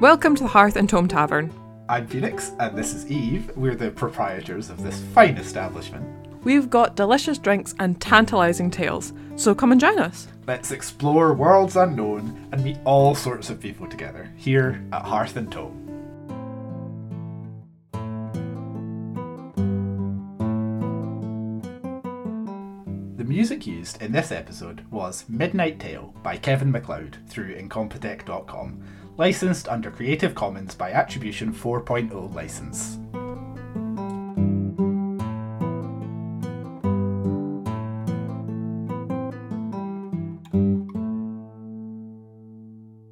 Welcome to the Hearth and Tome Tavern. I'm Phoenix, and this is Eve. We're the proprietors of this fine establishment. We've got delicious drinks and tantalising tales, so come and join us. Let's explore worlds unknown and meet all sorts of people together here at Hearth and Tome. The music used in this episode was Midnight Tale by Kevin MacLeod through Incompetech.com, licensed under Creative Commons by Attribution 4.0 license.